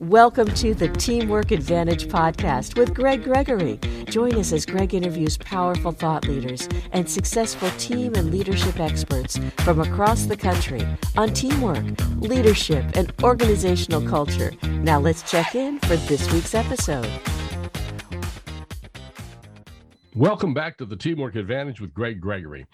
Welcome to the Teamwork Advantage podcast with Greg Gregory. Join us as Greg interviews powerful thought leaders and successful team and leadership experts from across the country on teamwork, leadership, and organizational culture. Now let's check in for this week's episode. Welcome back to the Teamwork Advantage with Greg Gregory.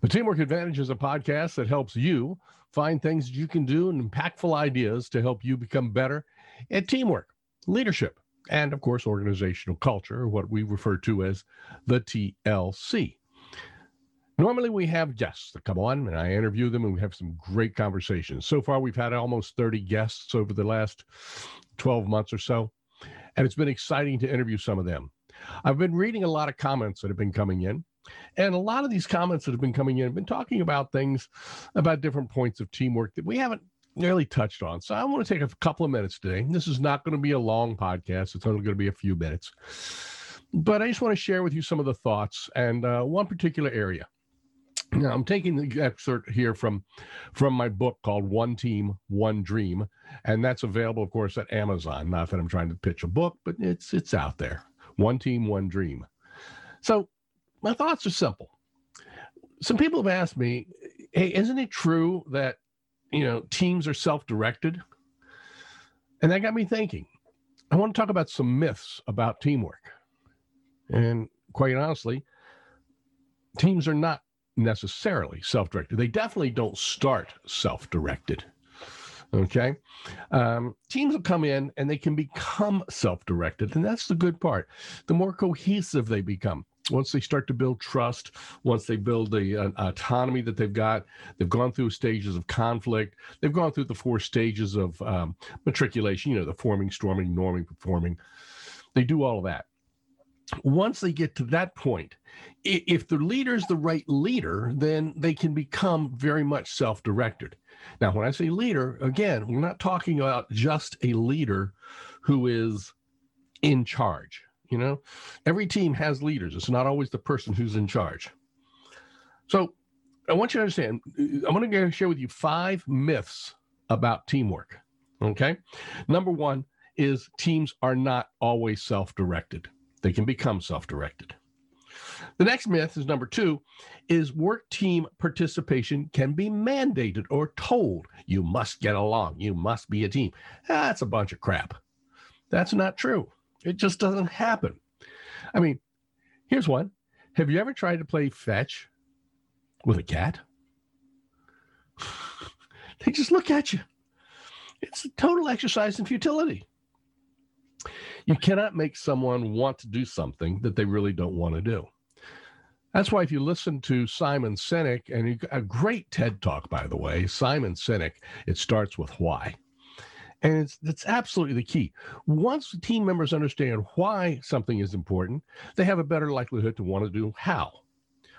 The Teamwork Advantage is a podcast that helps you find things you can do and impactful ideas to help you become better at teamwork, leadership, and of course, organizational culture, what we refer to as the TLC. Normally, we have guests that come on and I interview them and we have some great conversations. So far, we've had almost 30 guests over the last 12 months or so, and it's been exciting to interview some of them. I've been reading a lot of comments that have been coming in, and a lot of these comments that have been coming in have been talking about things about different points of teamwork that we haven't nearly touched on. So I want to take a couple of minutes today. This is not going to be a long podcast, it's only going to be a few minutes. But I just want to share with you some of the thoughts and uh, one particular area. Now, I'm taking the excerpt here from from my book called One Team, One Dream, and that's available, of course, at Amazon. Not that I'm trying to pitch a book, but it's it's out there. One Team, One Dream. So my thoughts are simple. Some people have asked me, "Hey, isn't it true that you know, teams are self directed. And that got me thinking. I want to talk about some myths about teamwork. And quite honestly, teams are not necessarily self directed. They definitely don't start self directed. Okay. Um, teams will come in and they can become self directed. And that's the good part. The more cohesive they become, once they start to build trust, once they build the uh, autonomy that they've got, they've gone through stages of conflict, they've gone through the four stages of um, matriculation, you know, the forming, storming, norming, performing. They do all of that. Once they get to that point, if the leader is the right leader, then they can become very much self directed. Now, when I say leader, again, we're not talking about just a leader who is in charge you know, every team has leaders. It's not always the person who's in charge. So I want you to understand, I'm going to share with you five myths about teamwork. Okay. Number one is teams are not always self directed, they can become self directed. The next myth is number two is work team participation can be mandated or told. You must get along. You must be a team. That's a bunch of crap. That's not true. It just doesn't happen. I mean, here's one. Have you ever tried to play fetch with a cat? they just look at you. It's a total exercise in futility. You cannot make someone want to do something that they really don't want to do. That's why if you listen to Simon Sinek, and a great TED talk, by the way, Simon Sinek, it starts with why. And it's that's absolutely the key. Once the team members understand why something is important, they have a better likelihood to want to do how.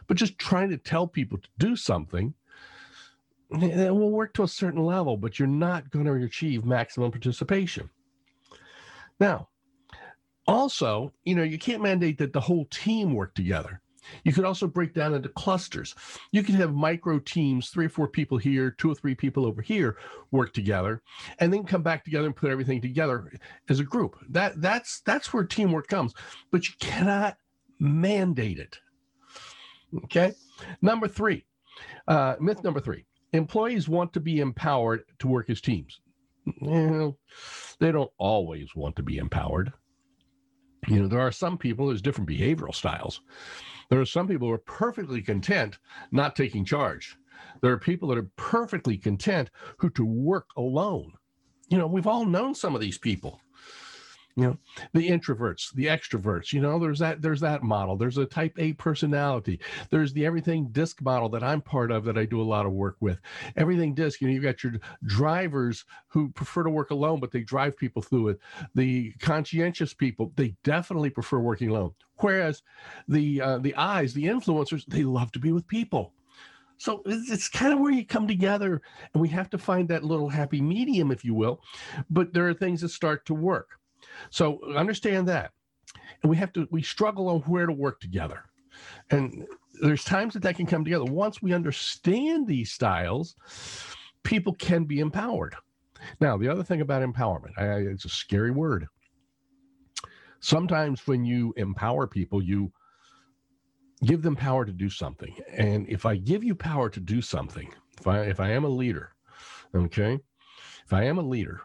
But just trying to tell people to do something, eh, it will work to a certain level, but you're not going to achieve maximum participation. Now, also, you know, you can't mandate that the whole team work together. You could also break down into clusters. You can have micro teams, three or four people here, two or three people over here work together, and then come back together and put everything together as a group. That that's that's where teamwork comes. But you cannot mandate it. Okay. Number three, uh, myth number three: employees want to be empowered to work as teams. Well, they don't always want to be empowered. You know, there are some people, there's different behavioral styles. There are some people who are perfectly content not taking charge. There are people that are perfectly content who to work alone. You know, we've all known some of these people you know the introverts the extroverts you know there's that there's that model. There's a type a personality. There's the everything DiSC model that i'm part of that i do a lot of work with. Everything DiSC you know you've got your drivers who prefer to work alone but they drive people through it. The conscientious people they definitely prefer working alone. Whereas the uh, the eyes the influencers they love to be with people. So it's, it's, kind of where you come together, and we have to find that little happy medium, if you will. But there are things that start to work. So understand that. And we have to, we struggle on where to work together. And there's times that that can come together. Once we understand these styles, people can be empowered. Now, the other thing about empowerment, I, it's a scary word. Sometimes when you empower people, you give them power to do something. And if I give you power to do something, if I if I am a leader, okay, if I am a leader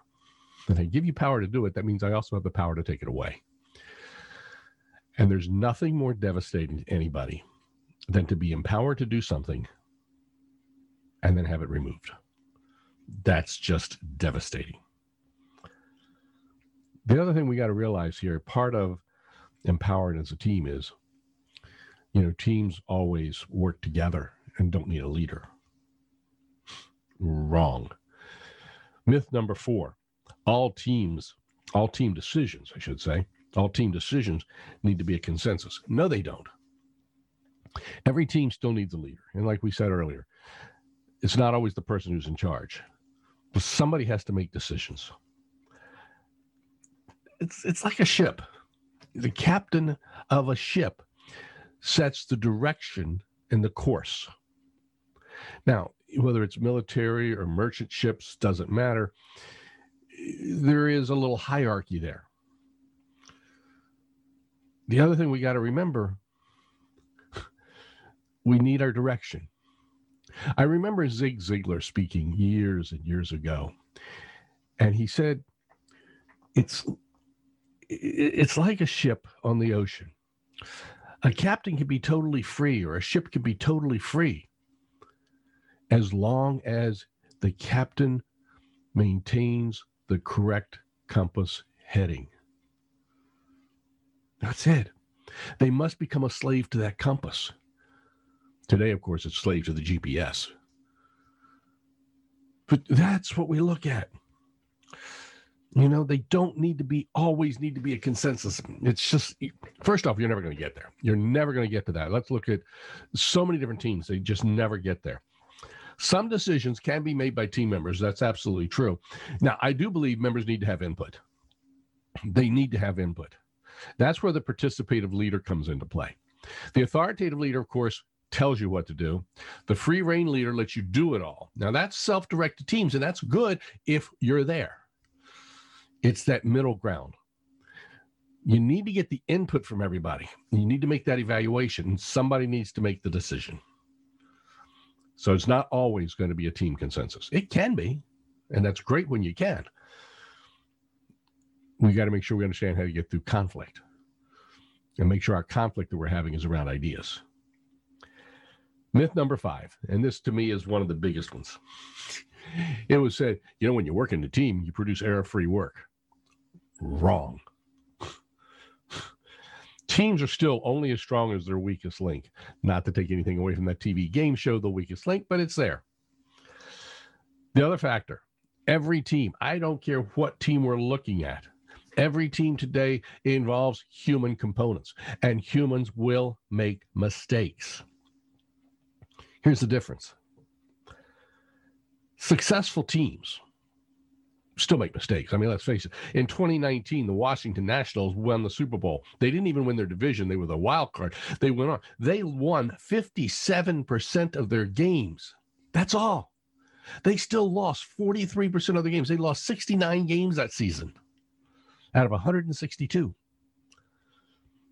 and I give you power to do it, that means I also have the power to take it away. And there's nothing more devastating to anybody than to be empowered to do something and then have it removed. That's just devastating. The other thing we got to realize here, part of empowering as a team is, you know, teams always work together and don't need a leader. Wrong. Myth number four all teams, all team decisions, I should say, all team decisions need to be a consensus. No, they don't. Every team still needs a leader. And like we said earlier, it's not always the person who's in charge, but somebody has to make decisions. It's, it's like a ship. The captain of a ship sets the direction and the course. Now, whether it's military or merchant ships, doesn't matter. There is a little hierarchy there. The other thing we got to remember we need our direction. I remember Zig Ziglar speaking years and years ago, and he said, "It's it's like a ship on the ocean. A captain can be totally free, or a ship can be totally free, as long as the captain maintains the correct compass heading. That's it. They must become a slave to that compass." Today, of course, it's slave to the GPS. But that's what we look at. You know, they don't need to be always need to be a consensus. It's just first off, you're never going to get there. You're never going to get to that. Let's look at so many different teams. They just never get there. Some decisions can be made by team members. That's absolutely true. Now, I do believe members need to have input. They need to have input. That's where the participative leader comes into play. The authoritative leader, of course, tells you what to do. The free reign leader lets you do it all. Now, that's self directed teams, and that's good if you're there. It's that middle ground. You need to get the input from everybody. You need to make that evaluation. Somebody needs to make the decision. So it's not always going to be a team consensus. It can be, and that's great when you can. We got to make sure we understand how to get through conflict and make sure our conflict that we're having is around ideas. Myth number five, and this to me is one of the biggest ones. It was said, you know, when you work in a team, you produce error free work. Wrong. Teams are still only as strong as their weakest link. Not to take anything away from that TV game show, The Weakest Link, but it's there. The other factor every team, I don't care what team we're looking at, every team today involves human components, and humans will make mistakes. Here's the difference successful teams still make mistakes. I mean, let's face it. In 2019, the Washington Nationals won the Super Bowl. They didn't even win their division, they were the wild card. They went on. They won 57% of their games. That's all. They still lost 43% of the games. They lost 69 games that season out of 162.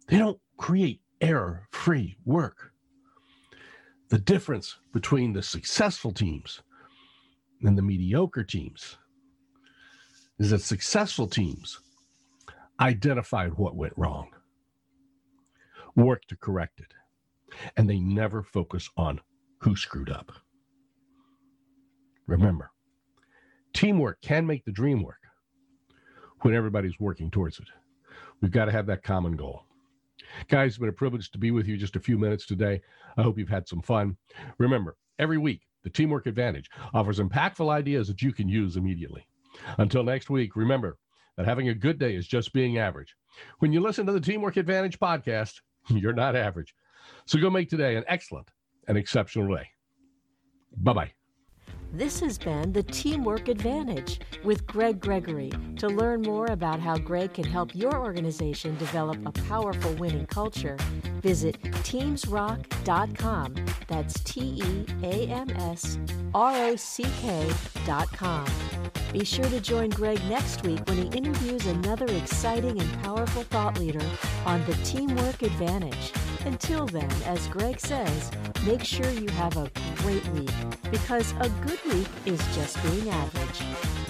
They don't create error free work. The difference between the successful teams and the mediocre teams is that successful teams identified what went wrong, worked to correct it, and they never focus on who screwed up. Remember, teamwork can make the dream work when everybody's working towards it. We've got to have that common goal. Guys, it's been a privilege to be with you just a few minutes today. I hope you've had some fun. Remember, every week, the Teamwork Advantage offers impactful ideas that you can use immediately. Until next week, remember that having a good day is just being average. When you listen to the Teamwork Advantage podcast, you're not average. So go make today an excellent and exceptional day. Bye bye. This has been the Teamwork Advantage with Greg Gregory. To learn more about how Greg can help your organization develop a powerful winning culture, visit teamsrock.com. That's T E A M S R O C K.com. Be sure to join Greg next week when he interviews another exciting and powerful thought leader on the Teamwork Advantage. Until then, as Greg says, make sure you have a great week because a good week is just being average.